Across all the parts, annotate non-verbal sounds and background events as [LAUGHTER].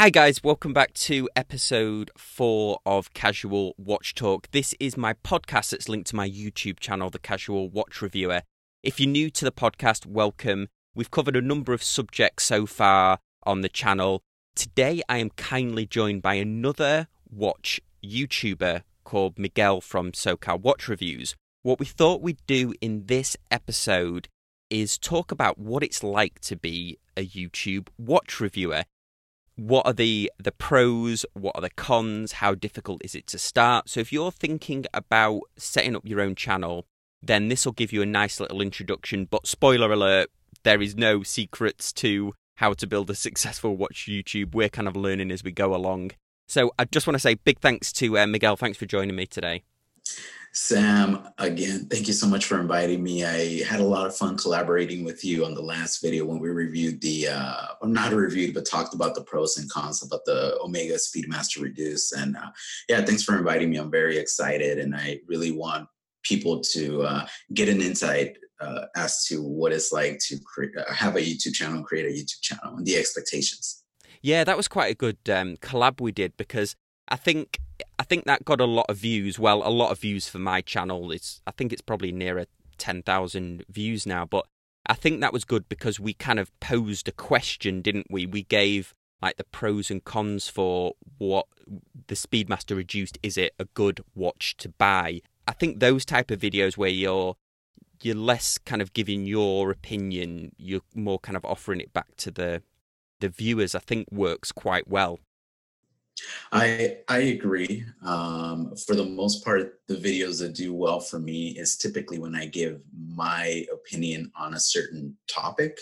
Hi, guys, welcome back to episode four of Casual Watch Talk. This is my podcast that's linked to my YouTube channel, The Casual Watch Reviewer. If you're new to the podcast, welcome. We've covered a number of subjects so far on the channel. Today, I am kindly joined by another watch YouTuber called Miguel from SoCal Watch Reviews. What we thought we'd do in this episode is talk about what it's like to be a YouTube watch reviewer what are the the pros what are the cons how difficult is it to start? So if you're thinking about setting up your own channel then this will give you a nice little introduction. But spoiler alert there is no secrets to how to build a [LAUGHS] successful watch youtube. We're kind of learning as we go along. So i just want to say big thanks to uh, miguel. Thanks for joining me today Sam, again, thank you so much for inviting me. I had a lot of fun collaborating with you on the last video when we reviewed the, uh, not reviewed, but talked about the pros and cons about the Omega Speedmaster Reduce. And uh, yeah, thanks for inviting me. I'm very excited and I really want people to uh, get an insight uh, as to what it's like to create, uh, have a YouTube channel create a YouTube channel and the expectations. Yeah, that was quite a good um, collab we did because I think I think that got a lot of views. Well, a lot of views for my channel. It's I think it's probably nearer ten thousand views now. But I think that was good because we kind of posed a question, didn't we? We gave like the pros and cons for what the Speedmaster Reduced. Is it a good watch to buy? I think those type of videos where you're you're less kind of giving your opinion, you're more kind of offering it back to the the viewers. I think works quite well. I I agree. Um, for the most part, the videos that do well for me is typically when I give my opinion on a certain topic,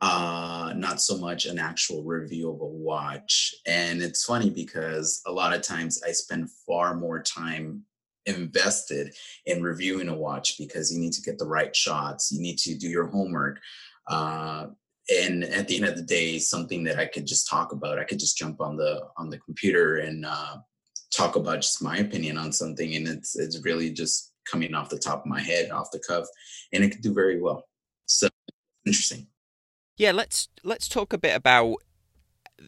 uh, not so much an actual review of a watch. And it's funny because a lot of times I spend far more time invested in reviewing a watch because you need to get the right shots, you need to do your homework. Uh, and at the end of the day something that i could just talk about. I could just jump on the on the computer and uh, talk about just my opinion on something and it's it's really just coming off the top of my head off the cuff and it could do very well. So interesting. Yeah let's let's talk a bit about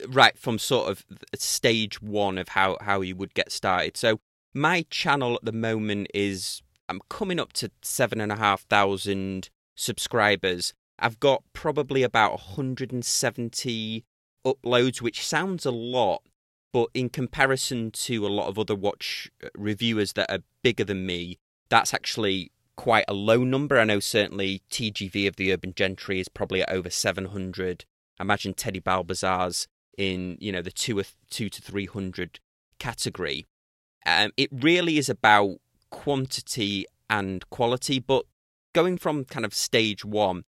right from sort of stage one of how how you would get started. So my channel at the moment is i'm coming up to seven and a half thousand subscribers I've got probably about 170 uploads, which sounds a lot, but in comparison to a lot of other watch uh, reviewers that are bigger than me, that's actually quite a low number. I know certainly TGV of the Urban Gentry is probably at over 700. I imagine Teddy Baldassarre's in you know the two or two to three hundred category. Um, it really is about quantity and quality, but going from kind of stage one,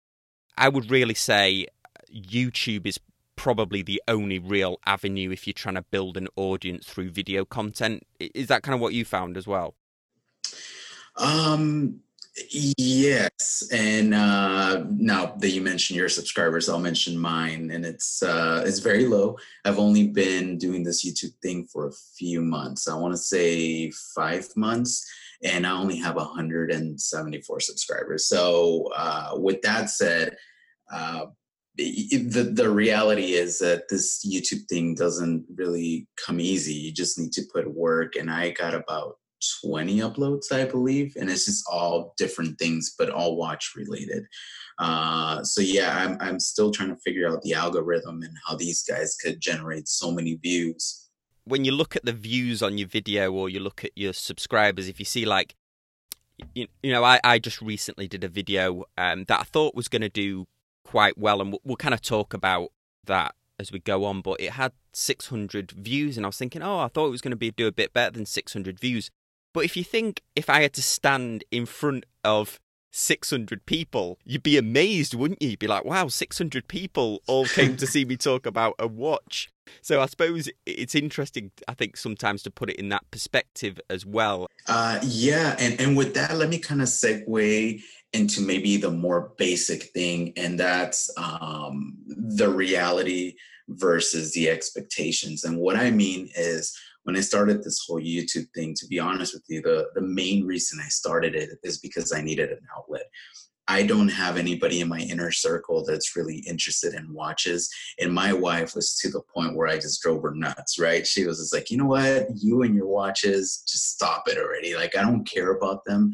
I would really say YouTube is probably the only real avenue if you're trying to build an audience through video content. Is that kind of what you found as well? Um, yes. And uh, now that you mentioned your subscribers, I'll mention mine, and it's uh, it's very low. I've only been doing this YouTube thing for a few months. I want to say five months and I only have 174 subscribers. So, uh, with that said, uh, the the reality is that this YouTube thing doesn't really come easy. You just need to put work, and I got about 20 uploads, I believe, and it's just all different things, but all watch related. Uh, so yeah, I'm I'm still trying to figure out the algorithm and how these guys could generate so many views when you look at the views on your video or you look at your subscribers, if you see like, you, you know, I, I just recently did a video um, that I thought was going to do quite well, and we'll, we'll kind of talk about that as we go on. But it had 600 views, and I was thinking, oh, I thought it was going to be do a bit better than 600 views. But if you think if I had to stand in front of 600 people, you'd be amazed, wouldn't you? You'd be like, wow, 600 people all came to see me talk about a watch. So I suppose it's interesting, I think, sometimes to put it in that perspective as well. Uh, yeah, and, and with that, let me kind of segue into maybe the more basic thing, and that's um, the reality versus the expectations. And what I mean is, when I started this whole YouTube thing, to be honest with you, the, the main reason I started it is because I needed an outlet. I don't have anybody in my inner circle that's really interested in watches. And my wife was to the point where I just drove her nuts, right? She was just like, you know what? You and your watches, just stop it already. Like, I don't care about them.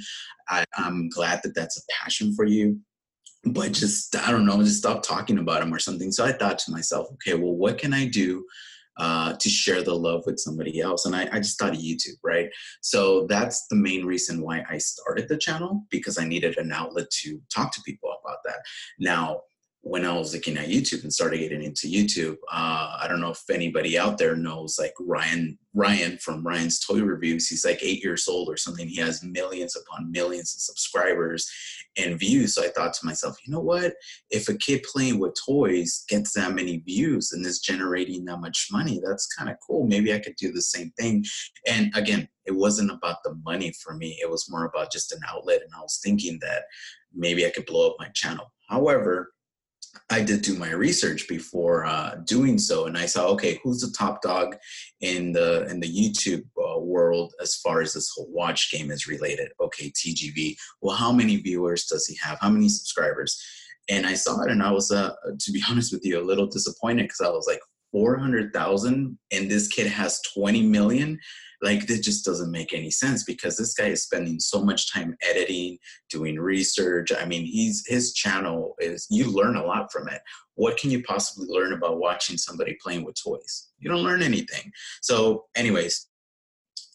I, I'm glad that that's a passion for you but just I don't know, just stop talking about them or something. So I thought to myself, okay, well, what can I do uh, to share the love with somebody else. And I, I just thought of YouTube, right? So that's the main reason why I started the channel because I needed an outlet to talk to people about that. Now, when I was looking at YouTube and started getting into YouTube, uh, I don't know if anybody out there knows like Ryan Ryan from Ryan's Toy Reviews. He's like eight years old or something. He has millions upon millions of subscribers and views. So I thought to myself, you know what? If a kid playing with toys gets that many views and is generating that much money, that's kind of cool. Maybe I could do the same thing. And again, it wasn't about the money for me. It was more about just an outlet. And I was thinking that maybe I could blow up my channel. However, I did do my research before uh, doing so, and I saw okay, who's the top dog in the in the YouTube uh, world as far as this whole watch game is related? Okay, TGV. Well, how many viewers does he have? How many subscribers? And I saw it, and I was, uh, to be [LAUGHS] honest with you, a little disappointed because I was like, four hundred thousand, and this kid has twenty million like this just doesn't make any sense because this guy is spending so much time editing doing research. I mean he's his channel is you learn a lot from it. What can you possibly learn about watching somebody playing with toys? You don't learn anything. So anyways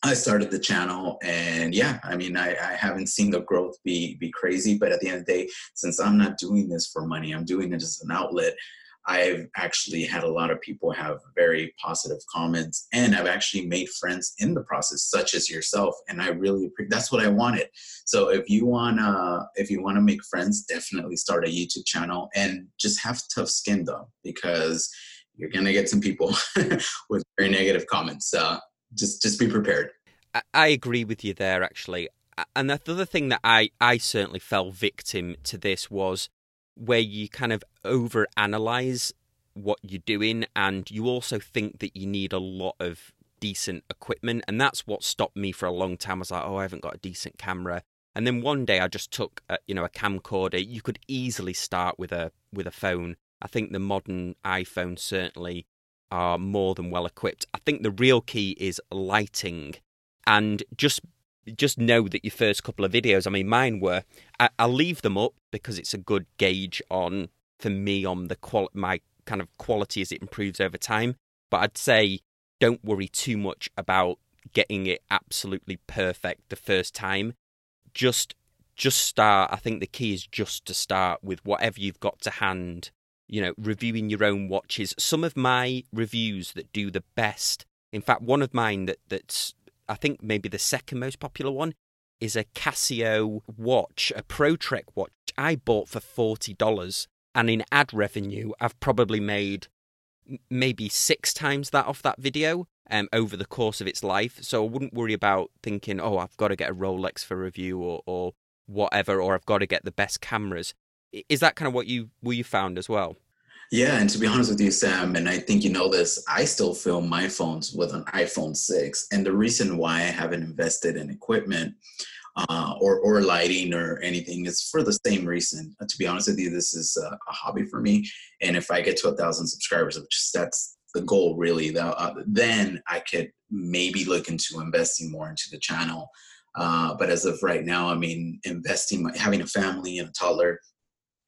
I started the channel and yeah, I mean, I, I, haven't seen the growth be, be crazy, but at the end of the day, since I'm not doing this for money, I'm doing it as an outlet. I've actually had a lot of people have very positive comments, and I've actually made friends in the process, such as yourself. And I really that's what I wanted. So if you wanna if you wanna make friends, definitely start a YouTube channel and just have tough skin though, because you're gonna get some people [LAUGHS] with very negative comments. Just just be prepared. I agree with you there, actually. And the other thing that I, I certainly fell victim to this was where you kind of over analyze what you're doing and you also think that you need a lot of decent equipment. And that's what stopped me for a long time. I was like oh I haven't got a decent camera. And then one day I just took a, you know a camcorder. You could easily start with a with a phone. I think the modern iPhones certainly are more than well equipped. I think the real key is lighting. And just just know that your first couple of videos, I mean, mine were, I, will leave them up because it's a good gauge on, for me, on the qual my kind of quality as it improves over time. But I'd say don't worry too much about getting it absolutely perfect the first time. Just, just start. I think the key is just to start with whatever you've got to hand. You know, reviewing your own watches. Some of my reviews that do the best. In fact, one of mine that that's I think maybe the second most popular one is a Casio watch, a ProTrek watch I bought for $40. And in ad revenue, I've probably made maybe six times that off that video um, over the course of its life. So I wouldn't worry about thinking, oh, I've got to get a Rolex for review or, or whatever, or I've got to get the best cameras. Is that kind of what you what you found as well? Yeah, and to be honest with you, Sam, and I think you know this, I still film my phones with an iPhone 6. And the reason why I haven't invested in equipment uh, or, or lighting or anything is for the same reason. Uh, to be honest with you, this is a, a, hobby for me. And if I get to a thousand subscribers, which that's the goal really, uh, then I could maybe look into investing more into the channel. Uh, but as of right now, I mean, investing, having a family and a toddler,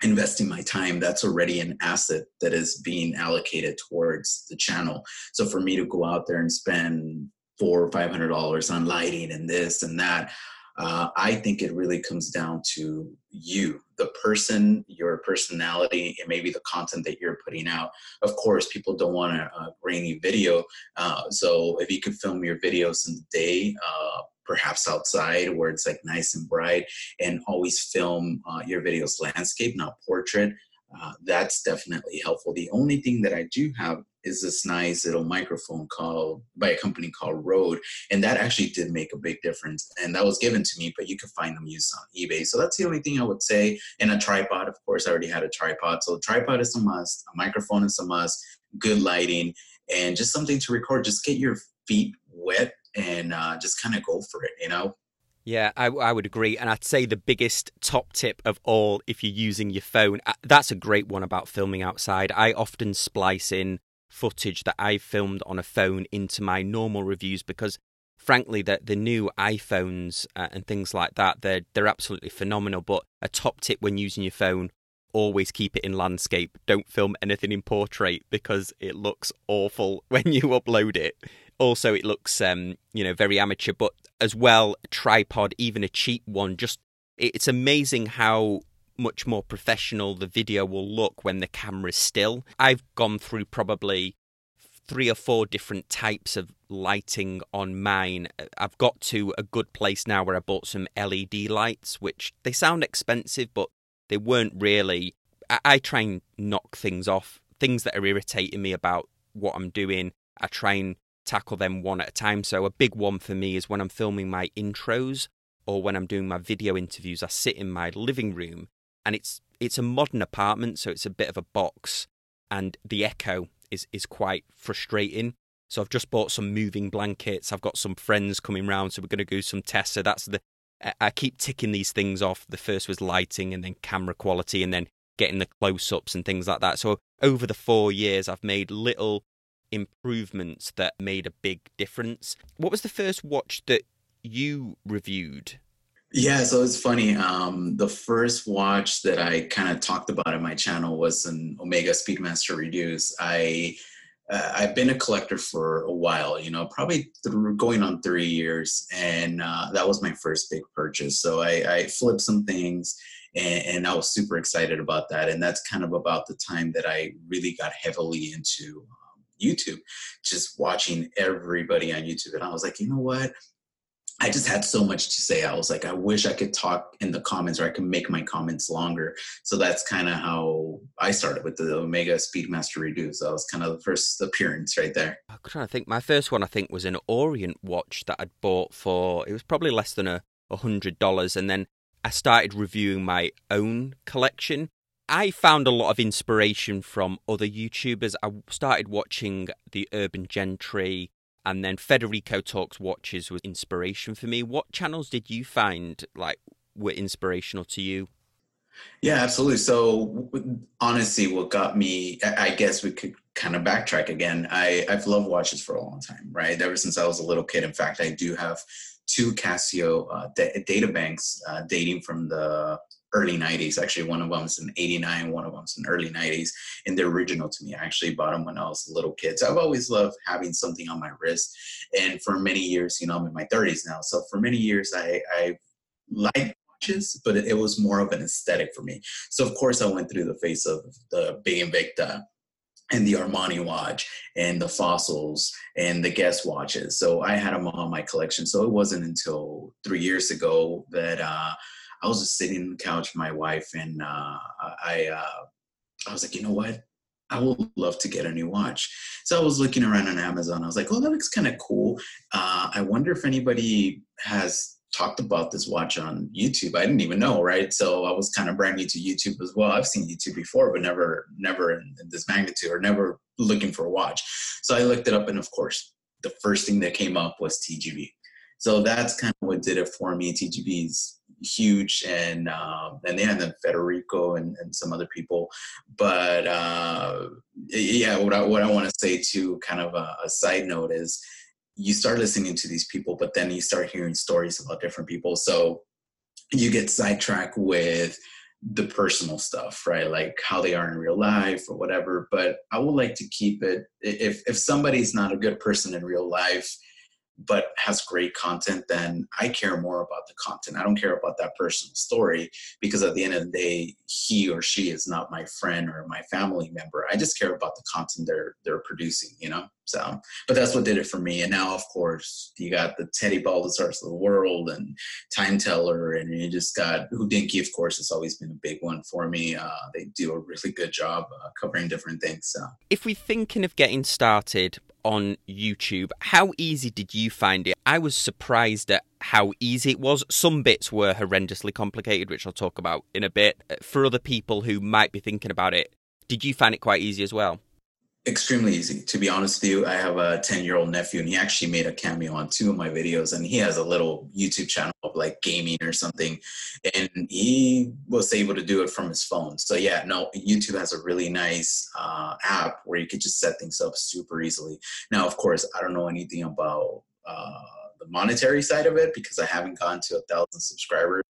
investing my time that's already an asset that is being allocated towards the channel. So for me to go out there and spend four or five hundred dollars on lighting and this and that uh, i think it really comes down to you the person your personality and maybe the content that you're putting out. Of course people don't want a, a grainy video uh, so if you could film your videos in the day uh, perhaps outside where it's like nice and bright and always film uh, your videos landscape not portrait uh, that's definitely helpful the only thing that i do have is this nice little microphone called by a company called Rode, and that actually did make a big difference. And that was given to me, but you could find them used on eBay. So that's the only thing I would say. And a tripod, of course, I already had a tripod, so a tripod is a must. A microphone is a must. Good lighting, and just something to record. Just get your feet wet and uh, just kind of go for it, you know? Yeah, I, I, would agree. And I'd say the biggest top tip of all, if you're using your phone, uh, that's a great one about filming outside. I often splice in footage that I've filmed on a phone into my normal reviews because, frankly, the, the new iPhones uh, and things like that, they're, they're absolutely phenomenal. But a top tip when using your phone, always keep it in landscape. Don't film anything in portrait because it looks awful [LAUGHS] when you upload it also it looks um, you know very amateur but as well tripod even a cheap one just it's amazing how much more professional the video will look when the camera's still. I've gone through probably three or four different types of lighting on mine. I've got to a good place now where i bought some led lights which they sound expensive but they weren't really I, I try and knock things off. Things that are irritating me about what i'm doing i try and tackle them one at a time. So a big one for me is when I'm filming my intros or when I'm doing my video interviews, I sit in my living room and it's it's a modern apartment, so it's a bit of a box and the echo is is quite frustrating. So I've just bought some moving blankets. I've got some friends coming round, so we're going to do some tests. So that's the I keep ticking these things off. The first was lighting, and then camera quality, and then getting the close-ups and things like that. So over the four years, I've made little improvements that made a big difference. What was the first watch that you reviewed? Yeah, so it's funny. Um, the first watch that I kind of talked about in my channel was an Omega Speedmaster Reduce. I uh, I've been a collector for a while, you know, probably th- going on three years, and uh, that was my first big purchase. So I, I flipped some things, and, and, I was super excited about that. And that's kind of about the time that I really got heavily into YouTube, just watching everybody on YouTube. And I was like, you know what? I just had so much to say. I was like, I wish I could talk in the comments or I could make my comments longer. So that's kind of how I started with the Omega Speedmaster Reduce. That was kind of the first appearance right there. I'm trying to think. My first one, I think, was an Orient watch that I'd bought for, it was probably less than a $100. And then I started reviewing my own collection. I found a lot of inspiration from other YouTubers. I started watching the Urban Gentry, and then Federico Talks Watches was inspiration for me. What channels did you find like were inspirational to you? Yeah, absolutely. So, honestly, what got me, I guess we could kind of backtrack again. I, I've loved watches for a long time, right? Ever since I was a little kid. In fact, I do have two Casio uh, data banks uh, dating from the early 90s. Actually, one of them's in 89, one of them's in early 90s. And they're original to me. I actually bought them when I was a little kid. So I've always loved having something on my wrist. And for many years, you know, I'm in my 30s now. So for many years, I, I liked watches, but it, it was more of an aesthetic for me. So of course, I went through the face of the Big Invicta and the Armani watch and the fossils and the Guess watches. So I had them all in my collection. So it wasn't until three years ago that uh, I was just sitting on the couch with my wife, and uh, I uh, I was like, you know what? I would love to get a new watch. So I was looking around on Amazon. I was like, oh, that looks kind of cool. Uh, I wonder if anybody has talked about this watch on YouTube. I didn't even know, right? So I was kind of brand new to YouTube as well. I've seen YouTube before, but never, never in, in this magnitude or never looking for a watch. So I looked it up, and of course, the first thing that came up was TGV. So that's kind of what did it for me. TGV's huge and and yeah, and then Federico and, and some other people. But uh, yeah, what I what I want to say to kind of a, a side note is you start listening to these people, but then you start hearing stories about different people. So you get sidetracked with the personal stuff, right? Like how they are in real life or whatever. But I would like to keep it if if somebody's not a good person in real life but has great content, then I care more about the content. I don't care about that personal story because at the end of the day, he or she is not my friend or my family member. I just care about the content they're they're producing, you know. So, but that's what did it for me. And now, of course, you got the Teddy Baldassarres of the world and Time Teller, and you just got Hodinkee. Of course, it's always been a big one for me. Uh, they do a really good job uh, covering different things. So, if we're thinking of getting started on YouTube. How easy did you find it? I was surprised at how easy it was. Some bits were horrendously complicated, which I'll talk about in a bit. For other people who might be thinking about it, did you find it quite easy as well? Extremely easy. To be honest with you i have a 10 year old nephew and he actually made a cameo on two of my videos and he has a little youtube channel of like gaming or something and he was able to do it from his phone. So yeah no youtube has a really nice uh, app where you could just set things up super easily. Now of course i don't know anything about uh, the monetary side of it because i haven't gone to a thousand subscribers.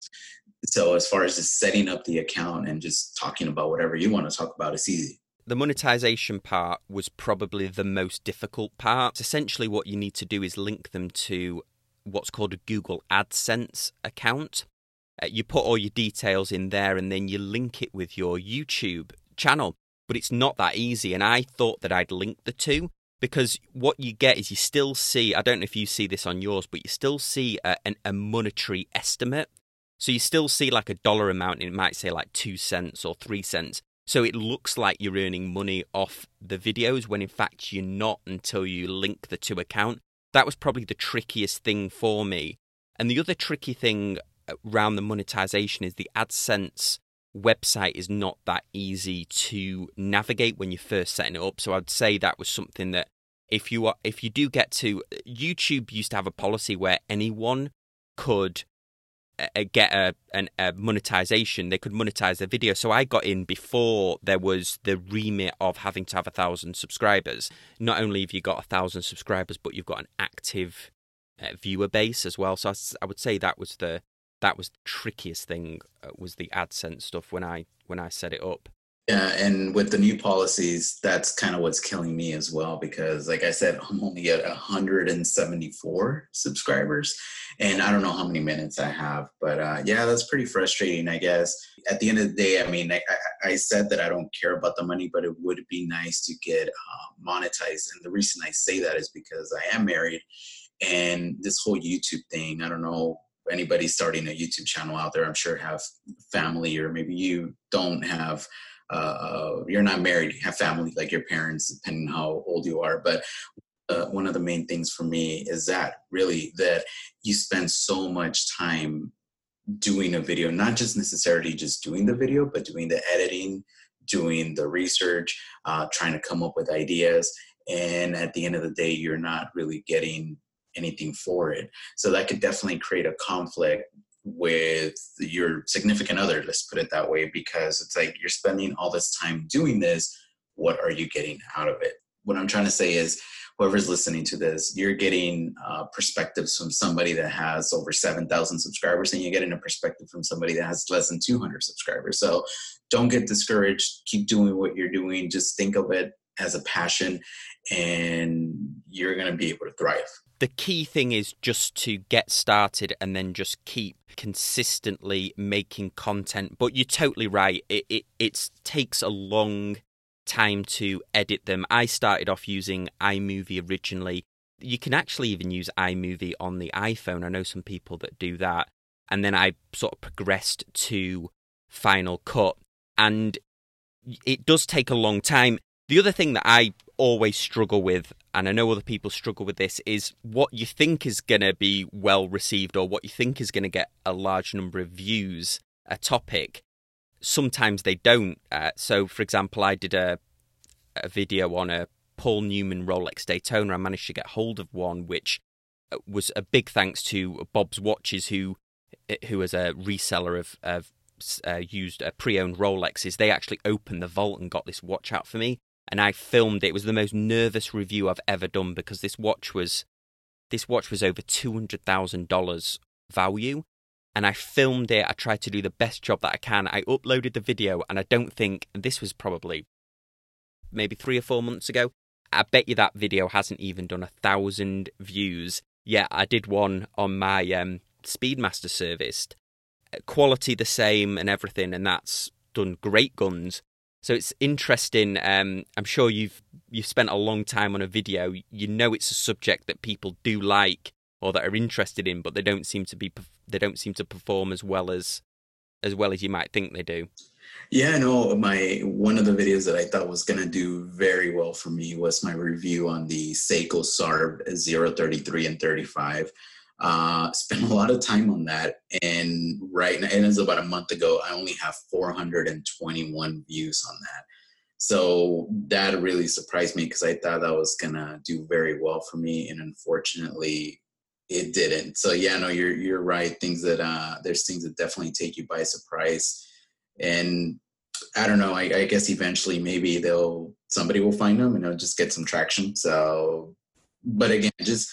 So as far as just setting up the account and just talking about whatever you want to talk about it's easy the monetization part was probably the most difficult part. Essentially, what you need to do is link them to what's called a Google AdSense account. Uh, you put all your details in there and then you link it with your YouTube channel. But it's not that easy. And I thought that I'd link the two because what you get is you still see, I don't know if you see this on yours, but you still see a, an, a monetary estimate. So you still see like a dollar amount, and it might say like two cents or three cents. So it looks like you're earning money off the videos when in fact you're not until you link the two account. That was probably the trickiest thing for me. And the other tricky thing around the monetization is the AdSense website is not that easy to navigate when you're first setting it up. So I'd say that was something that if you are if you do get to YouTube used to have a policy where anyone could uh, get a, an, a monetization, they could monetize their video. So I got in before there was the remit of having to have a thousand subscribers. Not only have you got a thousand subscribers, but you've got an active uh, viewer base as well. So I, I, would say that was the that was the trickiest thing uh, was the AdSense stuff when I when I set it up. Yeah, and with the new policies, that's kind of what's killing me as well because, like I said, I'm only at 174 subscribers, and I don't know how many minutes I have. But uh, yeah, that's pretty frustrating, I guess. At the end of the day, I mean, I, I said that I don't care about the money, but it would be nice to get uh, monetized. And the reason I say that is because I am married, and this whole YouTube thing, I don't know anybody starting a YouTube channel out there, I'm sure have family, or maybe you don't have uh, you're not married, you have family like your parents, depending on how old you are. But uh, one of the main things for me is that really that you spend so much time doing a video, not just necessarily just doing the video, but doing the editing, doing the research, uh, trying to come up with ideas. And at the end of the day, you're not really getting anything for it. So that could definitely create a conflict with your significant other let's put it that way because it's like you're spending all this time doing this what are you getting out of it? What i'm trying to say is whoever's listening to this you're getting uh, perspectives from somebody that has over 7000 subscribers and you're getting a perspective from somebody that has less than 200 subscribers. So don't get discouraged. Keep doing what you're doing. Just think of it as a passion and you're going to be able to thrive the key thing is just to get started and then just keep consistently making content. But you're totally right. It it it takes a long time to edit them. I started off using iMovie originally. You can actually even use iMovie on the iPhone. I know some people that do that. And then I sort of progressed to Final Cut. And it does take a long time. The other thing that I always struggle with, and I know other people struggle with this, is what you think is going to be well received or what you think is going to get a large number of views, a topic. Sometimes they don't. Uh, so, for example, I did a, a video on a Paul Newman Rolex Daytona. I managed to get hold of one, which uh, was a big thanks to Bob's Watches, who who is a reseller of, of uh, used uh, pre-owned Rolexes. They actually opened the vault and got this watch out for me and I filmed it. It was the most nervous review I've ever done because this watch was this watch was over two hundred thousand dollars value, and I filmed it. I tried to do the best job that I can. I uploaded the video, and I don't think this was probably maybe three or four months ago. I bet you that video hasn't even done a thousand views. Yeah, I did one on my um, Speedmaster service, quality the same and everything, and that's done great guns. So it's interesting. Um, I'm sure you've you've spent a long time on a video. You know it's a subject that people do like or that are interested in, but they don't seem to be they don't seem to perform as well as as well as you might think they do. Yeah, no, my one of the videos that I thought was gonna do very well for me was my review on the Seiko Sarb 033 and 35 uh, [LAUGHS] spent a lot of time on that and right now and it's about a month ago i only have 421 views on that So that really surprised me because I thought that was gonna do very well for me, and unfortunately, it didn't. So yeah, no, you're you're right. Things that uh, there's things that definitely take you by surprise, and I don't know. I, I guess eventually maybe they'll somebody will find them and it'll just get some traction. So, but again, just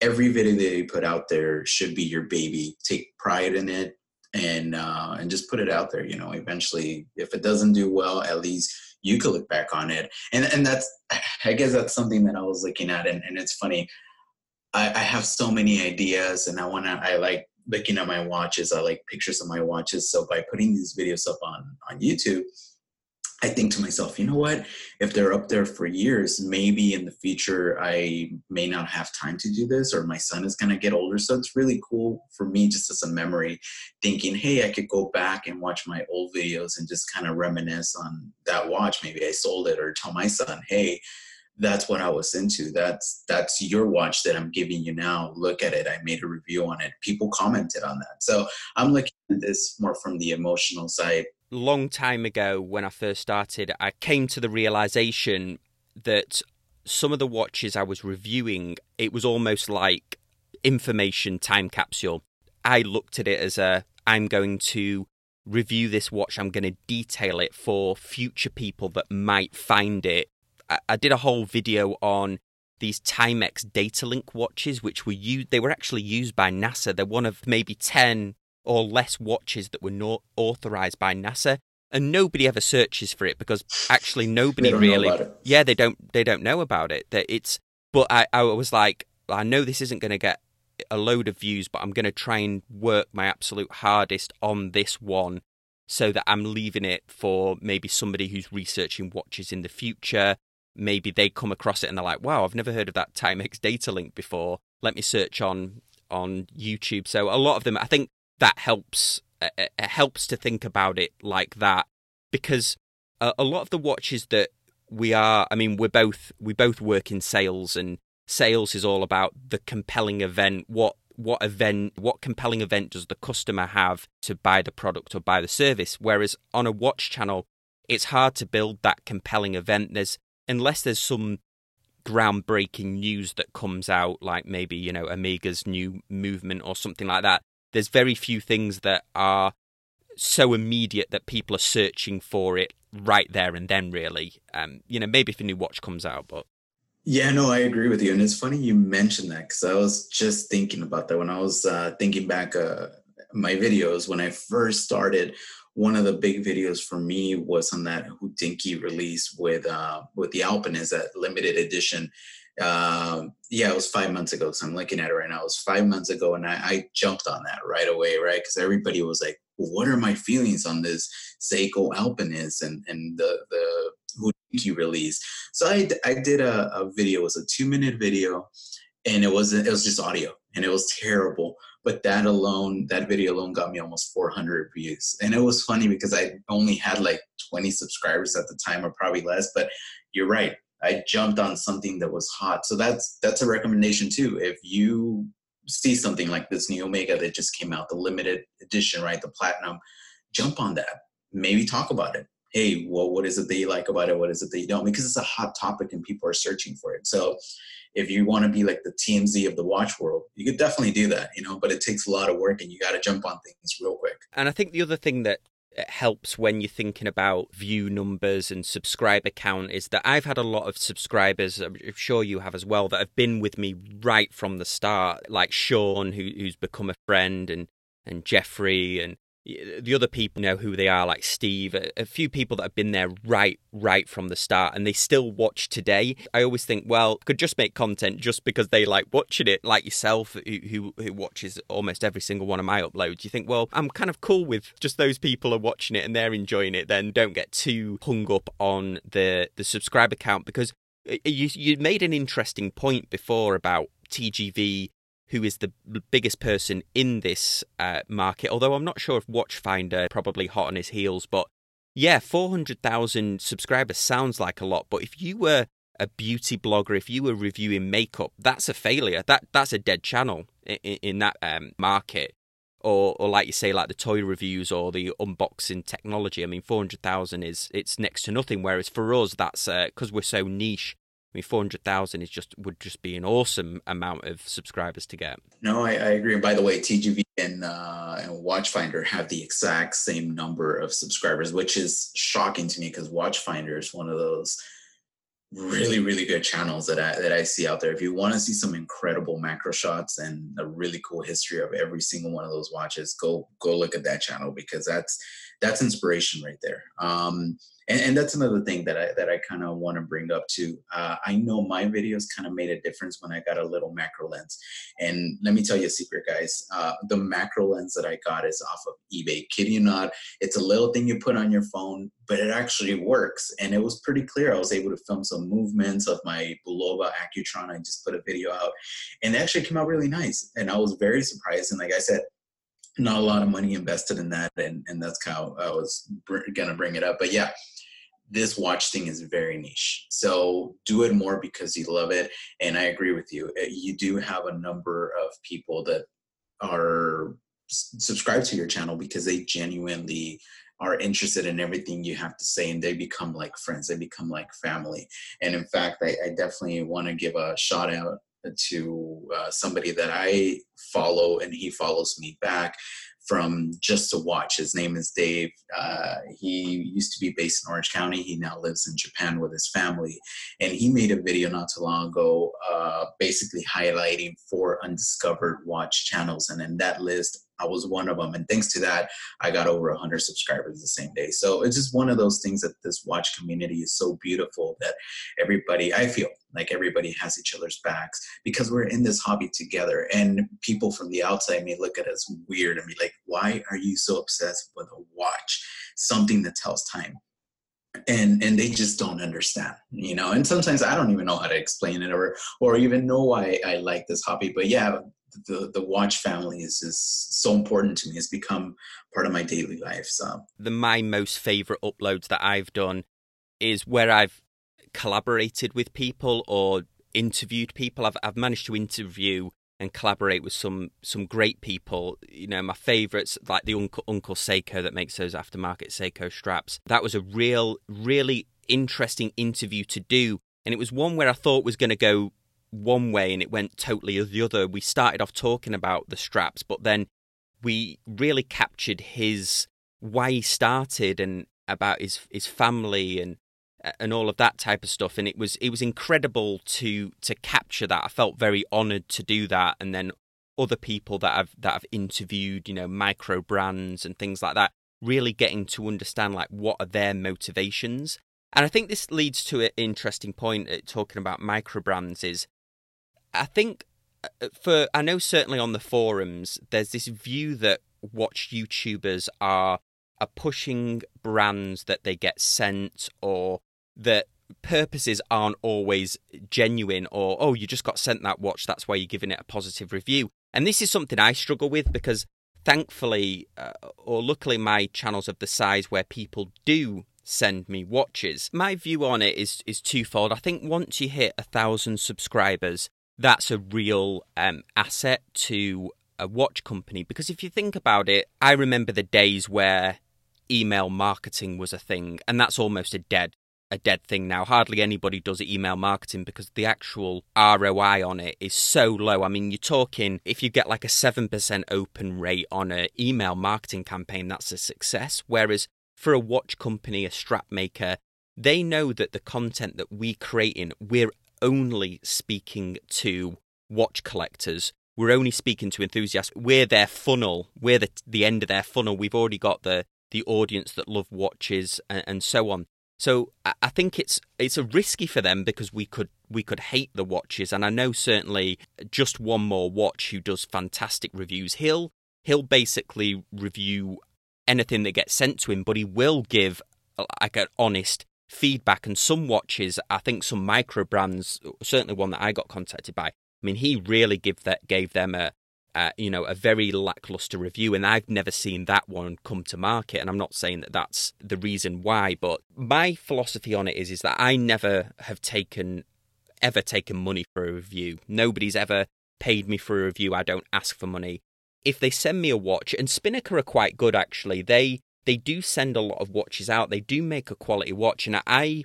every video that you put out there should be your baby. Take pride in it and uh, and just put it out there. You know, eventually, if it doesn't do well, at least you could look back on it. And and that's [SIGHS] I guess that's something that I was looking at. And, and it's funny. I, I have so many ideas, and I want to. I like looking at my watches. I like pictures of my watches. So by putting these videos up on on YouTube, I think to myself, you know what? If they're up there for years, maybe in the future I may not have time to do this, or my son is going to get older. So it's really cool for me, just as a memory, thinking, hey, I could go back and watch my old videos and just kind of reminisce on that watch. Maybe I sold it, or tell my son, hey, that's what I was into. That's that's your watch that I'm giving you now. Look at it. I made a review on it. People commented on that. So I'm looking at this more from the emotional side. Long time ago when I first started, I came to the realization that some of the watches I was reviewing, it was almost like information time capsule. I looked at it as a I'm going to review this watch, I'm going to detail it for future people that might find it I did a whole video on these Timex Datalink watches, which were used. They were actually used by NASA. They're one of maybe ten or less watches that were not authorized by NASA, and nobody ever searches for it because actually nobody really. Yeah, they don't. They don't know about it. That it's. But I, I was like, I know this isn't going to get a load of views, but I'm going to try and work my absolute hardest on this one so that I'm leaving it for maybe somebody who's researching watches in the future maybe they come across it and they're like, "Wow, I've never heard of that Timex Datalink before. Let me search on on YouTube." So a lot of them, I think that helps uh, uh, it helps to think about it like that. Because a, lot of the watches that we are, I mean, we're both we both work in sales and sales is all about the compelling event what what event what compelling event does the customer have to buy the product or buy the service? Whereas on a watch channel it's hard to build that compelling event. There's unless there's some groundbreaking news that comes out, like maybe, you know, Omega's new movement or something like that, there's very few things that are so immediate that people are searching for it right there and then, really. Um, you know, maybe if a new watch comes out, but. Yeah, no, I agree with you. And it's funny you mentioned that because I was just thinking about that when I was uh, thinking back uh, my videos when I first started one of the big videos for me was on that Hodinkee release with uh, with the Alpinist, that limited edition. Uh, yeah, it was five months ago. So I'm looking at it right now. It was five months ago, and I, I jumped on that right away, right? Because everybody was like, "What are my feelings on this Seiko Alpinist and and the the Hodinkee release?" So I I did a, a video. It was a two minute video, and it was it was just audio, and it was terrible but that alone that video alone got me almost 400 views and it was funny because i only had like 20 subscribers at the time or probably less but you're right i jumped on something that was hot. So that's that's a recommendation too. If you see something like this new omega that just came out the limited edition right the platinum jump on that. Maybe talk about it. Hey well what is it that you like about it? What is it that you don't? Because it's a hot topic and people are searching for it. So if you want to be like the TMZ of the watch world, you could definitely do that, you know, but it takes a lot of work and you got to jump on things real quick. And I think the other thing that helps when you're thinking about view numbers and subscriber count is that I've had a lot of subscribers, I'm sure you have as well, that have been with me right from the start, like Sean, who, who's become a friend, and and Jeffrey and the other people know who they are, like Steve, a, few people that have been there right, right from the start, and they still watch today. I always think, well, could just make content just because they like watching it, like yourself, who, who, who watches almost every single one of my uploads. You think, well, I'm kind of cool with just those people are watching it and they're enjoying it. Then don't get too hung up on the the subscriber count because uh, you you made an interesting point before about TGV who is the biggest person in this uh, market. Although I'm not sure if Watchfinder probably hot on his heels, but yeah, 400,000 subscribers sounds like a lot. But if you were a beauty blogger, if you were reviewing makeup, that's a failure. That that's a dead channel in, in that um, market. or or like you say, like the toy reviews or the unboxing technology. I mean, four hundred thousand is it's next to nothing. Whereas for us, that's because uh, we're so niche. I mean, four hundred thousand is just would just be an awesome amount of subscribers to get. No, I, I agree. And by the way, TGV and uh, and Watchfinder have the exact same number of subscribers, which is shocking to me because Watchfinder is one of those really really good channels that I that I see out there. If you want to see some incredible macro shots and a really cool history of every single one of those watches, go go look at that channel because that's that's inspiration right there. Um, and, and that's another thing that I that I kind of want to bring up too. Uh, I know my videos kind of made a difference when I got a little macro lens. And let me tell you a secret, guys. Uh, the macro lens that I got is off of eBay. Kidding you not, it's a little thing you put on your phone, but it actually works. And it was pretty clear. I was able to film some movements of my Bulova Accutron. I just put a video out, and it actually came out really nice. And I was very surprised. And like I said, not a lot of money invested in that and, and that's how i was br- gonna bring it up but yeah this watch thing is very niche. So do it more because you love it. And I agree with you. Uh, you do have a number of people that are subscribed to your channel because they genuinely are interested in everything you have to say and they become like friends they become like family and in fact i, I definitely want to give a shout out to uh, somebody that i follow and he follows me back from Just to Watch. His name is Dave. Uh, he used to be based in Orange County. He now lives in Japan with his family. And he made a video not too long ago uh, basically highlighting four undiscovered watch channels. And in that list, I was one of them. And thanks to that, I got over 100 subscribers the same day. So it's just one of those things that this watch community is so beautiful that everybody, I feel like everybody has each other's backs because we're in this hobby together. And people from the outside may look at us weird and be like, why are you so obsessed with a watch? Something that tells time and and they just don't understand you know and sometimes i don't even know how to explain it or or even know why i like this hobby but yeah the the watch family is is so important to me. It's become part of my daily life. So the my most favorite uploads that I've done is where I've collaborated with people or interviewed people. I've I've managed to interview and collaborate with some some great people. You know, my favourites like the Uncle Uncle Seiko that makes those aftermarket Seiko straps. That was a real, really interesting interview to do, and it was one where I thought was going to go one way and it went totally the other. We started off talking about the straps, but then we really captured his why he started and about his his family and and all of that type of stuff. And it was it was incredible to to capture that. I felt very honored to do that. And then other people that i've that i've interviewed you know micro brands and things like that really getting to understand like what are their motivations. And i think this leads to an interesting point uh, talking about micro brands is I think uh, for I know certainly on the forums there's this view that watch YouTubers are are pushing brands that they get sent or that purposes aren't always genuine or oh you just got sent that watch that's why you're giving it a positive review. And this is something I struggle with because thankfully uh, or luckily my channel's of the size where people do send me watches my view on it is is twofold. I think once you hit a thousand subscribers that's a real um, asset to a watch company because if you think about it, I remember the days where email marketing was a thing, and that's almost a dead a dead thing now. Hardly anybody does email marketing because the actual ROI on it is so low. I mean, you're talking if you get like a 7% open rate on an email marketing campaign, that's a success. Whereas for a watch company, a strap maker, they know that the content that we create in, we're only speaking to watch collectors. We're only speaking to enthusiasts. We're their funnel. We're the the end of their funnel. We've already got the the audience that love watches and, and so on. So I think it's it's a risky for them because we could we could hate the watches, and I know certainly just one more watch who does fantastic reviews. He'll he'll basically review anything that gets sent to him, but he will give like an honest feedback and some watches, I think some micro brands, certainly one that I got contacted by, I mean, he really give that gave them a, a, you know a very lackluster review, and I've never seen that one come to market. And I'm not saying that that's the reason why, but my philosophy on it is is that I never have taken ever taken money for a review. Nobody's ever paid me for a review. I don't ask for money. if they send me a watch, and Spinnaker are quite good actually. They they do send a lot of watches out. They do make a quality watch, and I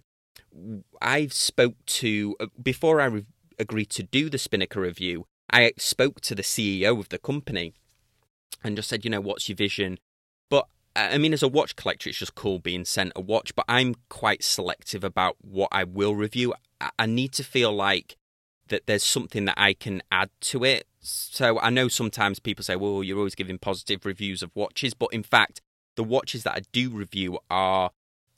I've spoke to uh, before I re- agreed to do the Spinnaker review. I spoke to the CEO of the company and just said, you know, what's your vision? But I mean, as a watch collector, it's just cool being sent a watch, but I'm quite selective about what I will review. I need to feel like that there's something that I can add to it. So I know sometimes people say, well, you're always giving positive reviews of watches, but in fact, the watches that I do review are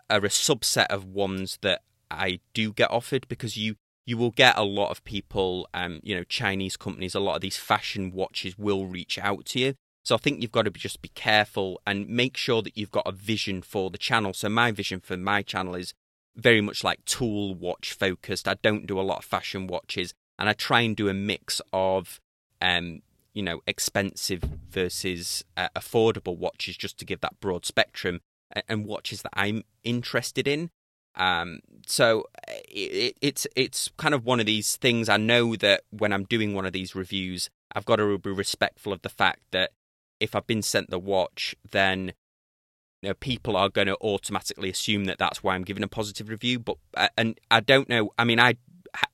are a subset of ones that I do get offered because you you will get a lot of people, um, you know, Chinese companies, a lot of these fashion watches will reach out to you. So I think you've got to be, just be careful and make sure that you've got a vision for the channel. So my vision for my channel is very much like tool watch focused. I don't do a lot of fashion watches, and I try and do a mix of, um, you know, expensive versus uh, affordable watches, just to give that broad spectrum, and watches that I'm interested in. Um, so it, it's it's kind of one of these things. I know that when I'm doing one of these reviews, I've got to be respectful of the fact that if I've been sent the watch, then you know, people are going to automatically assume that that's why I'm giving a positive review. But uh, and I don't know. I mean, I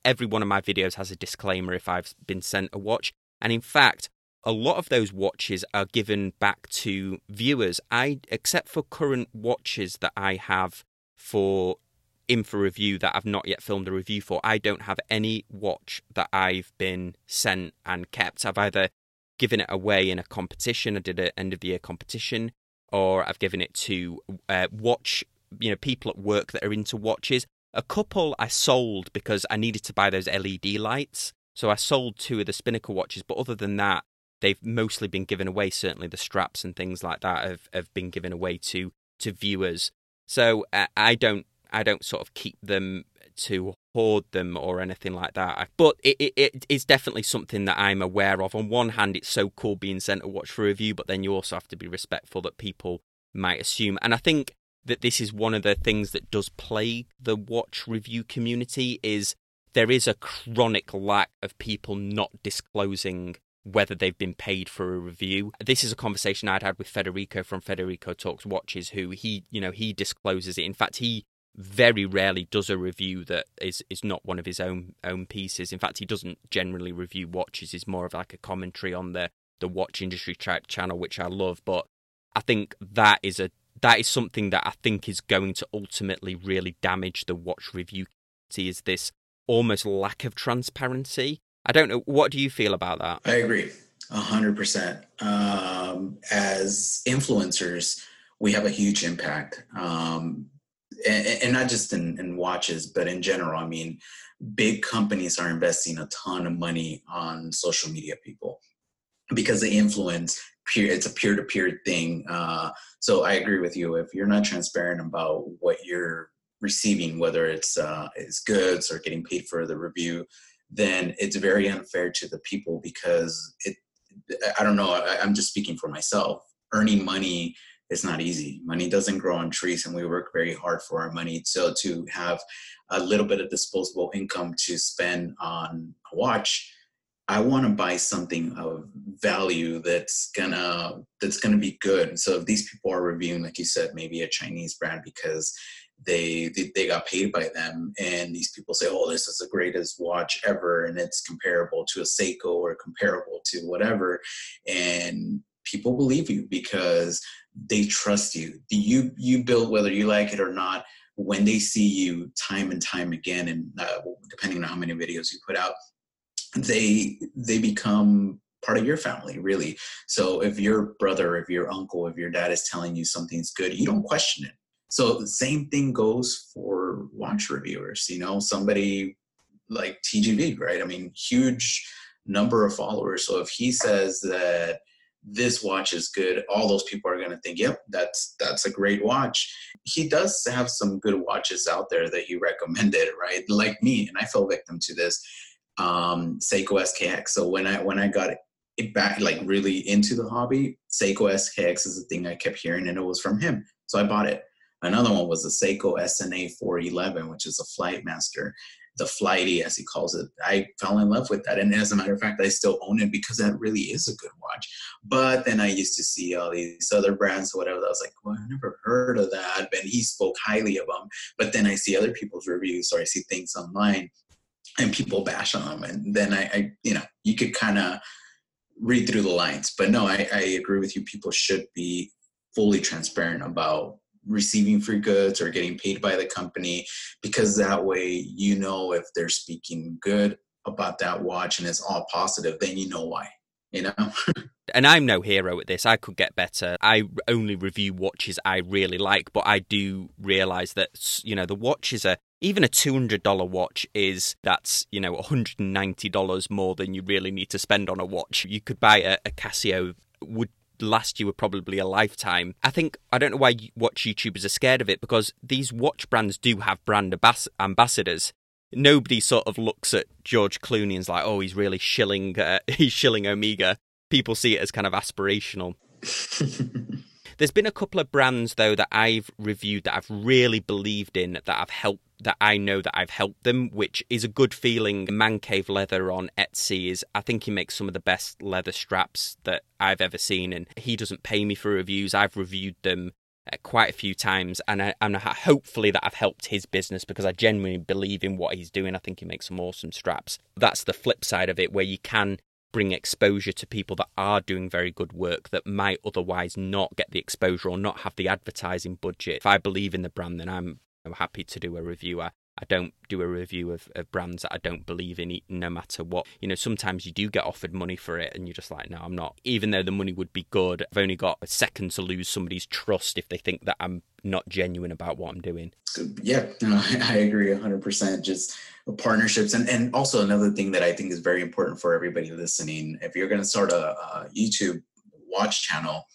every one of my videos has a disclaimer if I've been sent a watch, and in fact, a lot of those watches are given back to viewers. I except for current watches that I have for in for review that I've not yet filmed a review for. I don't have any watch that I've been sent and kept. I've either given it away in a competition. I did an end of the year competition, or I've given it to uh, watch you know people at work that are into watches. A couple I sold because I needed to buy those LED lights, so I sold two of the Spinnaker watches. But other than that, they've mostly been given away. Certainly the straps and things like that have, have been given away to to viewers. So uh, I don't I don't sort of keep them to hoard them or anything like that. But it, it, it is definitely something that I'm aware of. On one hand, it's so cool being sent a watch for review, but then you also have to be respectful that people might assume. And I think that this is one of the things that does plague the watch review community is there is a chronic lack of people not disclosing whether they've been paid for a review. This is a conversation I'd had with Federico from Federico Talks Watches, who he, you know, he discloses it. In fact, he very rarely does a review that is is not one of his own own pieces. In fact, he doesn't generally review watches. He's more of like a commentary on the the watch industry track channel, which I love. But I think that is a that is something that I think is going to ultimately really damage the watch review. Is this almost lack of transparency? I don't know. What do you feel about that? I agree, a hundred percent. Um, as influencers, we have a huge impact. Um, and, and not just in, in watches, but in general. I mean, big companies are investing a ton of money on social media people because they influence peer it's a peer-to-peer thing uh, so i agree with you if you're not transparent about what you're receiving whether it's uh, it's goods or getting paid for the review then it's very unfair to the people because it i don't know I, i'm just speaking for myself earning money it's not easy. Money doesn't grow on trees, and we work very hard for our money. So to have a little bit of disposable income to spend on a watch, I want to buy something of value that's gonna that's gonna be good. So if these people are reviewing, like you said, maybe a Chinese brand because they, they they got paid by them, and these people say, "Oh, this is the greatest watch ever," and it's comparable to a Seiko or comparable to whatever, and people believe you because they trust you. You you build whether you like it or not. When they see you time and time again, and uh, depending on how many videos you put out, they they become part of your family really so if your brother if your uncle if your dad is telling you something's good you don't question it so the same thing goes for watch reviewers you know somebody like tgv right? I mean huge number of followers. So if he says that this watch is good all those people are going to think yep that's that's a great watch. He does have some good watches out there that he recommended right? Like me and i fell victim to this um seiko skx so when i when i got it back like really into the hobby seiko skx is the thing i kept hearing and it was from him. So i bought it another one was the seiko sna 411 which is a flightmaster the flighty as he calls it. I fell in love with that and as a matter of fact i still own it because that really is a good watch. But then i used to see all these other brands or whatever I was like well i never heard of that and he spoke highly of them but then i see other people's reviews or i see things online and people bash on them and then i, I you know you could kind of read through the lines. But no I, I agree with you people should be fully transparent about receiving free goods or getting paid by the company because that way you know if they're speaking good about that watch and it's all positive then you know why you know? [LAUGHS] And i'm no hero at this. I could get better. I only review watches i really like but i do realize that you know the watches are even a $200 watch is that's you know $190 more than you really need to spend on a watch. You could buy a, a casio would last you were probably a lifetime. I think I don't know why watch YouTubers are scared of it because these watch brands do have brand ambassadors. Nobody sort of looks at George Clooney and's like, oh, he's really shilling, uh, [LAUGHS] he's shilling Omega. People see it as kind of aspirational. [LAUGHS] There's been a couple of brands though that I've reviewed that I've really believed in that I've helped that I know that I've helped them, which is a good feeling. Man Cave Leather on Etsy is I think he makes some of the best leather straps that I've ever seen and he doesn't pay me for reviews. I've reviewed them uh, quite a few times and I, and hopefully that I've helped his business because I genuinely believe in what he's doing. I think he makes some awesome straps. That's the flip side of it where you can bring exposure to people that are doing very good work that might otherwise not get the exposure or not have the advertising budget. If I believe in the brand, then I'm, happy to do a review. I, don't do a review of, of brands that I don't believe in, no matter what. You know, sometimes you do get offered money for it, and you're just like, no, I'm not. Even though the money would be good, I've only got a second to lose somebody's trust if they think that I'm not genuine about what I'm doing. Yeah, no, [LAUGHS] I agree 100%. Just partnerships. And, and also another thing that I think is very important for everybody listening, if you're going to start a, a YouTube watch channel,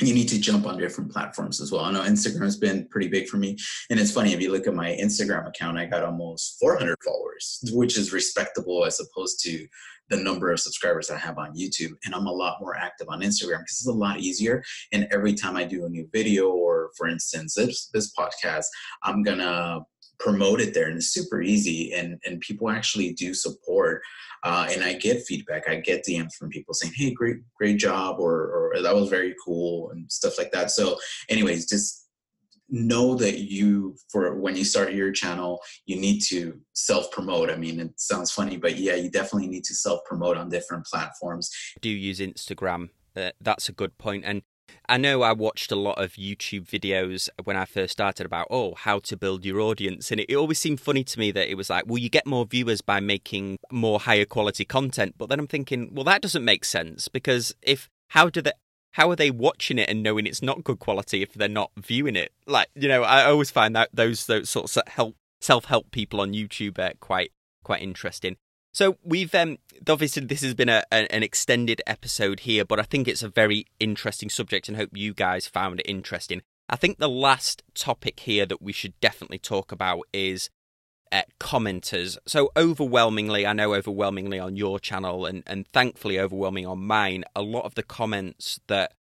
you need to jump on different platforms as well. I know Instagram has been pretty big for me. And it's funny, if you look at my Instagram account, I got almost 400 followers, which is respectable as opposed to the number of subscribers I have on YouTube. And I'm a lot more active on Instagram because it's a lot easier. And every time I do a new video, or for instance, this, this podcast, I'm going to promote it there and it's super easy and and people actually do support uh, and i get feedback. I get dms from people saying hey great great job or, or that was very cool and stuff like that. So anyways just know that you for when you start your channel you need to self promote i mean it sounds funny but yeah you definitely need to self promote on different platforms. Do use instagram. Uh, that's a good point. And I know I watched a lot of YouTube videos when I first started about, oh, how to build your audience. And it, it, always seemed funny to me that it was like, well, you get more viewers by making more higher quality content. But then I'm thinking, well, that doesn't make sense because if, how do they, how are they watching it and knowing it's not good quality if they're not viewing it? Like, you know, I always find that those, those sorts of help, self help people on YouTube are quite, quite interesting. So we've um, obviously this has been a, an extended episode here, but I think it's a very interesting subject, and hope you guys found it interesting. I think the last topic here that we should definitely talk about is uh, commenters. So overwhelmingly, I know overwhelmingly on your channel, and and thankfully overwhelming on mine, a lot of the comments that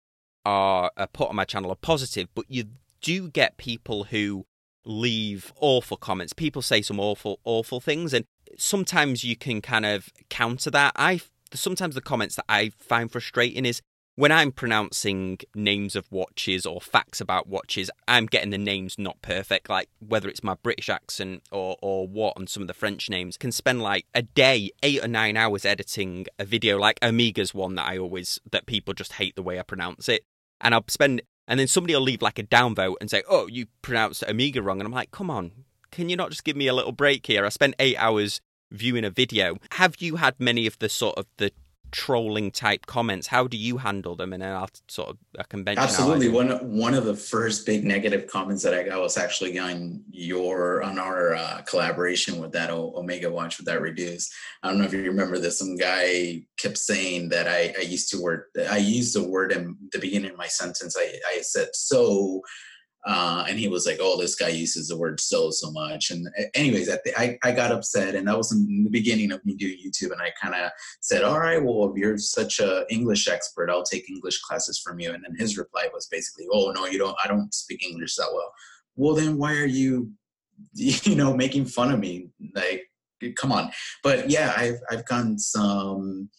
are, are put on my channel are positive, but you do get people who leave awful comments. People say some awful, awful things, and sometimes you can kind of counter that. I sometimes the comments that I find frustrating is when I'm pronouncing names of watches or facts about watches, I'm getting the names not perfect. Like whether it's my British accent or or what on some of the French names, can spend like a day, eight or nine hours editing a video like Omega's one that I always that people just hate the way I pronounce it, and I'll spend and then somebody will leave like a downvote and say, "Oh, you pronounced Omega wrong," and I'm like, "Come on, can you not just give me a little break here? I spent eight hours viewing a video. Have you had many of the sort of the trolling type comments? How do you handle them? And then I'll sort of I can. Absolutely. One one of the first big negative comments that I got was actually on your on our uh, collaboration with that Omega watch with that reduce. I don't know if you remember this. Some guy kept saying that I, I used to word I used the word in the beginning of my sentence. I, I said so uh, and he was like, "Oh, this guy uses the word so so much." And anyways, I, I, I got upset, and that was in the beginning of me doing YouTube. And I kind of said, "All right, well, if you're such a English expert, I'll take English classes from you." And then his reply was basically, "Oh no, you don't. I don't speak English that well." Well, then why are you, [LAUGHS] you know, making fun of me? Like come on. But yeah, I've I've gotten some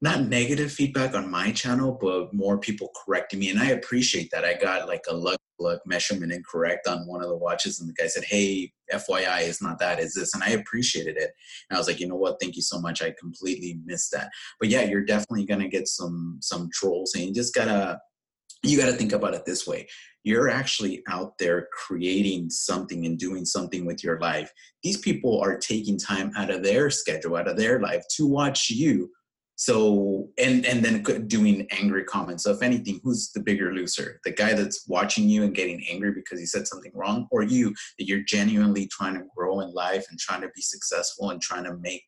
not negative feedback on my channel, but more people correcting me, and I appreciate that. I got like a lug measurement incorrect on one of the watches, and the guy said, "Hey, FYI, it's not that, is this?" And I appreciated it. And I was like, you know what? Thank you so much. I completely missed that. But yeah, you're definitely gonna get some some trolls, and you just gotta you gotta think about it this way you're actually out there creating something and doing something with your life. These people are taking time out of their schedule, out of their life to watch you. So, and and then doing angry comments. So, if anything, who's the bigger loser? The guy that's watching you and getting angry because he said something wrong, or you that you're genuinely trying to grow in life and trying to be successful and trying to make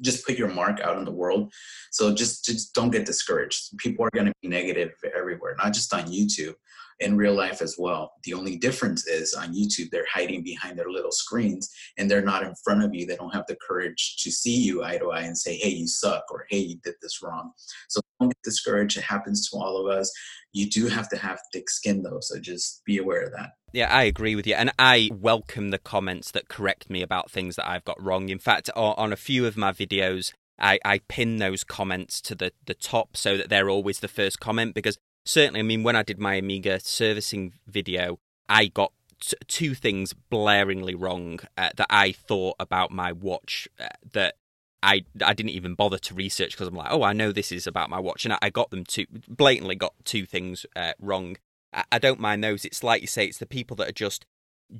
just put your mark out in the world. So just just don't get discouraged. People are going to be negative everywhere, not just on YouTube in real life as well. The only difference is on YouTube, they're hiding behind their little screens and they're not in front of you. They don't have the courage to see you eye to eye and say, hey, you suck, or hey, you did this wrong. So don't get discouraged. It happens to all of us. You do have to have thick skin, though. So just be aware of that. Yeah, I agree with you. And I welcome the comments that correct me about things that I've got wrong. In fact, on a few of my videos, I, I pin those comments to the, the top so that they're always the first comment because certainly, I mean, when I did my Omega servicing video, I got t- two things blaringly wrong uh, that I thought about my watch uh, that I I didn't even bother to research because I'm like, oh, I know this is about my watch, and I, I got them two blatantly got two things uh, wrong. I, I don't mind those. It's like you say, it's the people that are just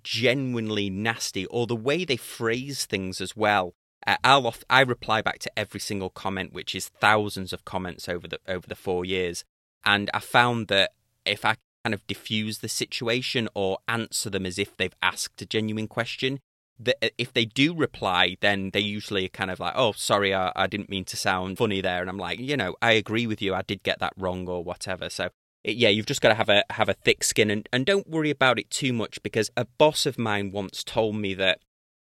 genuinely nasty, or the way they phrase things as well. Uh, I'll off, I reply back to every single comment, which is thousands of comments over the over the four years, and I found that if I kind of diffuse the situation or answer them as if they've asked a genuine question, uh, if they do reply, then they usually are kind of like, oh, sorry, I, I didn't mean to sound funny there. And I'm like, you know, I agree with you. I did get that wrong or whatever. So yeah, you've just got to have a have a thick skin and, and don't worry about it too much because a boss of mine once told me that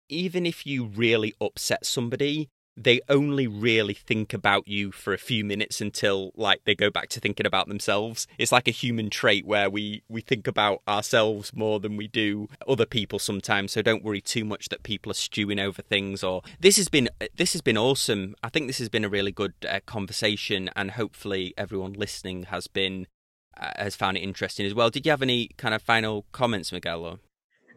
even if you really upset somebody, they only really think about you for a few minutes until like they go back to thinking about themselves. It's like a human trait where we we think about ourselves more than we do other people sometimes. So don't worry too much that people are stewing over things or this has been this has been awesome. I think this has been a really good uh, conversation and hopefully everyone listening has been uh, has found it interesting as well. Did you have any kind of final comments miguel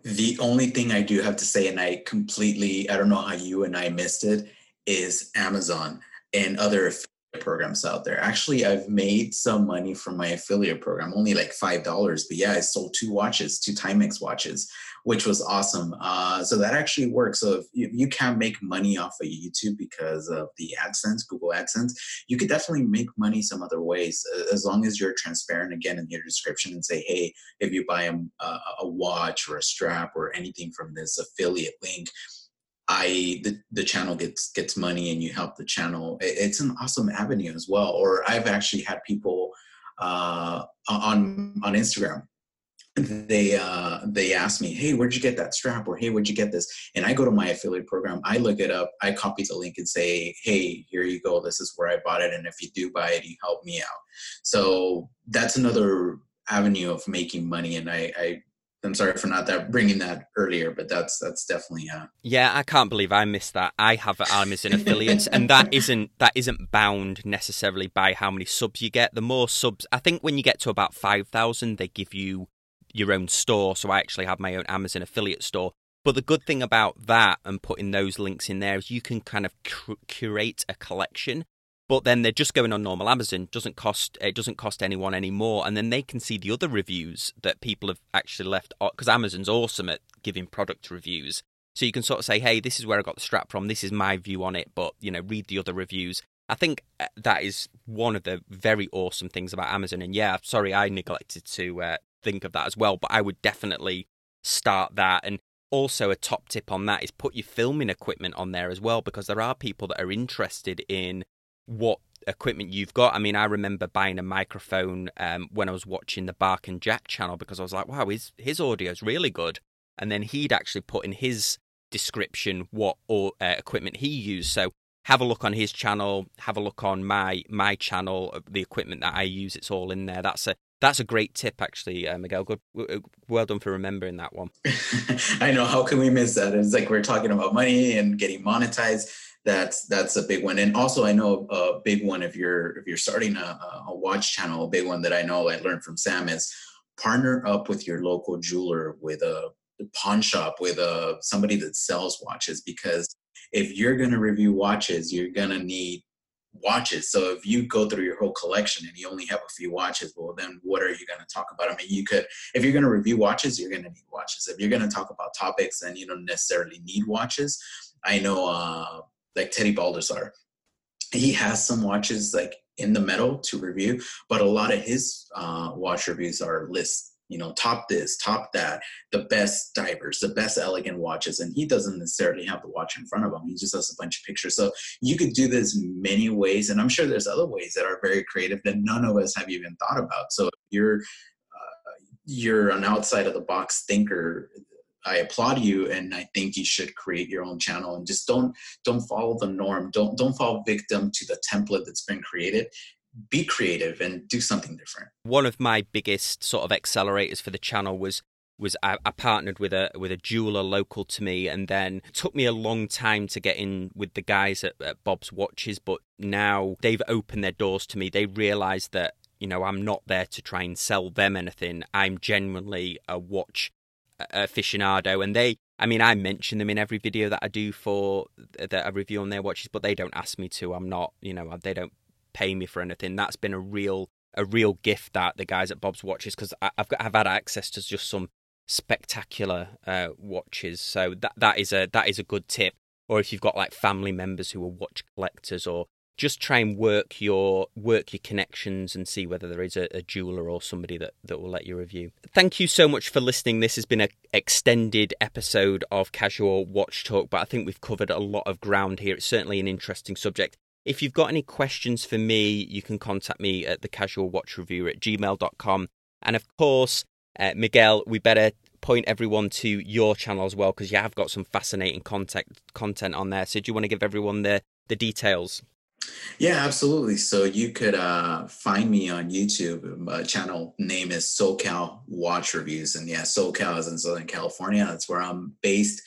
the only thing i do have to say and i completely i don't know how you and i missed it is Amazon and other programs out there. Actually, I've made some money from my affiliate program, only like five dollars. But yeah, I sold two watches, two Timex watches, which was awesome. Uh, so that actually works. So if you, you can make money off of YouTube because of the AdSense, Google AdSense, you could definitely make money some other ways as long as you're transparent again in your description and say, hey, if you buy a, a watch or a strap or anything from this affiliate link I the, the channel gets gets money and you help the channel. It's an awesome avenue as well. Or I've actually had people uh, on on Instagram. They uh, they ask me, "Hey, where'd you get that strap?" or "Hey, where'd you get this?" And I go to my affiliate program. I look it up. I copy the link and say, "Hey, here you go. This is where I bought it. And if you do buy it, you help me out." So that's another avenue of making money. And I, I I'm sorry for not that bringing that earlier, but that's that's definitely uh Yeah, I can't believe I missed that. I have Amazon affiliates and that [LAUGHS] isn't that isn't bound necessarily by how many subs you get. The more subs I think when you get to about 5,000 they give you your own store, so I actually have my own Amazon affiliate store. But the good thing about that and putting those links in there is you can kind of curate a collection but then they're just going on normal Amazon. Doesn't cost it doesn't cost anyone anymore, and then they can see the other reviews that people have actually left because Amazon's awesome at giving product reviews. So you can sort of say, "Hey, this is where I got the strap from. This is my view on it." But you know, read the other reviews. I think uh, that is one of the very awesome things about Amazon. And yeah, sorry, I neglected to uh, think of that as well. But I would definitely start that. And also, a top tip on that is put your filming equipment on there as well, because there are people that are interested in what equipment you've got. I mean, I remember buying a microphone um, when I was watching the Bark and Jack channel because I was like, wow, his his audio is really good. And then he'd actually put in his description what or, uh, equipment he used. So have a look on his channel, have a look on my my channel, the equipment that I use. It's all in there. That's a That's a great tip, actually, uh, Miguel. Good, uh, well done for remembering that one. [LAUGHS] I know. How can we miss that? It's like we're talking about money and getting monetized. That's that's a big one. And also, I know a big one if you're if you're starting a, a watch channel. A big one that I know I learned from Sam is partner up with your local jeweler, with a pawn shop, with a somebody that sells watches. Because if you're going to review watches, you're going to need watches. So if you go through your whole collection and you only have a few watches, well, then what are you going to talk about? I mean, you could, if you're going to review watches, you're going to need watches. If you're going to talk about topics, then you don't necessarily need watches. I know, uh, like Teddy Baldassarre, he has some watches like in the metal to review, but a lot of his uh, watch reviews are lists you know, top this, top that, the best divers, the best elegant watches. And he doesn't necessarily have the watch in front of him. He just has a bunch of pictures. So you could do this many ways. And I'm sure there's other ways that are very creative that none of us have even thought about. So you're, uh, you're an outside of the box thinker. I applaud you, and I think you should create your own channel and just don't don't follow the norm. Don't don't fall victim to the template that's been created be creative and do something different. One of my biggest sort of accelerators for the channel was was I, I, partnered with a with a jeweler local to me, and then took me a long time to get in with the guys at, at Bob's Watches. But now they've opened their doors to me. They realise that you know I'm not there to try and sell them anything. I'm genuinely a watch aficionado, and they. I mean, I mention them in every video that I do for that I review on their watches, but they don't ask me to. I'm not, you know, they don't pay me for anything. That's been a real a real gift that the guys at Bob's Watches because I've got I've had access to just some spectacular uh, watches. So that that is a that is a good tip. Or if you've got like family members who are watch collectors, or just try and work your work your connections and see whether there is a, a jeweler or somebody that, that will let you review. Thank you so much for listening. This has been an extended episode of Casual Watch Talk, but I think we've covered a lot of ground here. It's certainly an interesting subject. If you've got any questions for me, you can contact me at the casual watch reviewer at gmail.com. And of course, uh, Miguel, we better point everyone to your channel as well because you have got some fascinating content content on there. So do you want to give everyone the the details? Yeah, absolutely. So you could uh, find me on YouTube. My channel name is SoCal Watch Reviews, and yeah, SoCal is in Southern California. That's where I'm based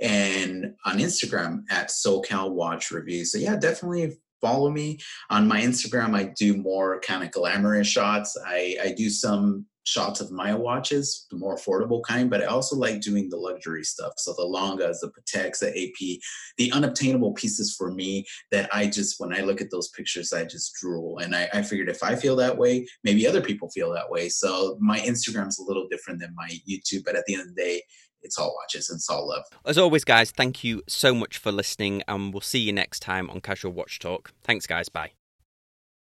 and on Instagram at SoCal Watch Reviews. So yeah, definitely follow me on my Instagram. I do more kind of glamorous shots. I, I do some shots of my watches, the more affordable kind, but I also like doing the luxury stuff. So the Langes, the Pateks, the AP, the unobtainable pieces for me that I just, when I look at those pictures, I just drool. And I, I figured if I feel that way, maybe other people feel that way. So my Instagram's a little different than my YouTube, but at the end of the day, it's all watches and it's all love. As always, guys, thank you so much for listening, and we'll see you next time on Casual Watch Talk. Thanks, guys. Bye.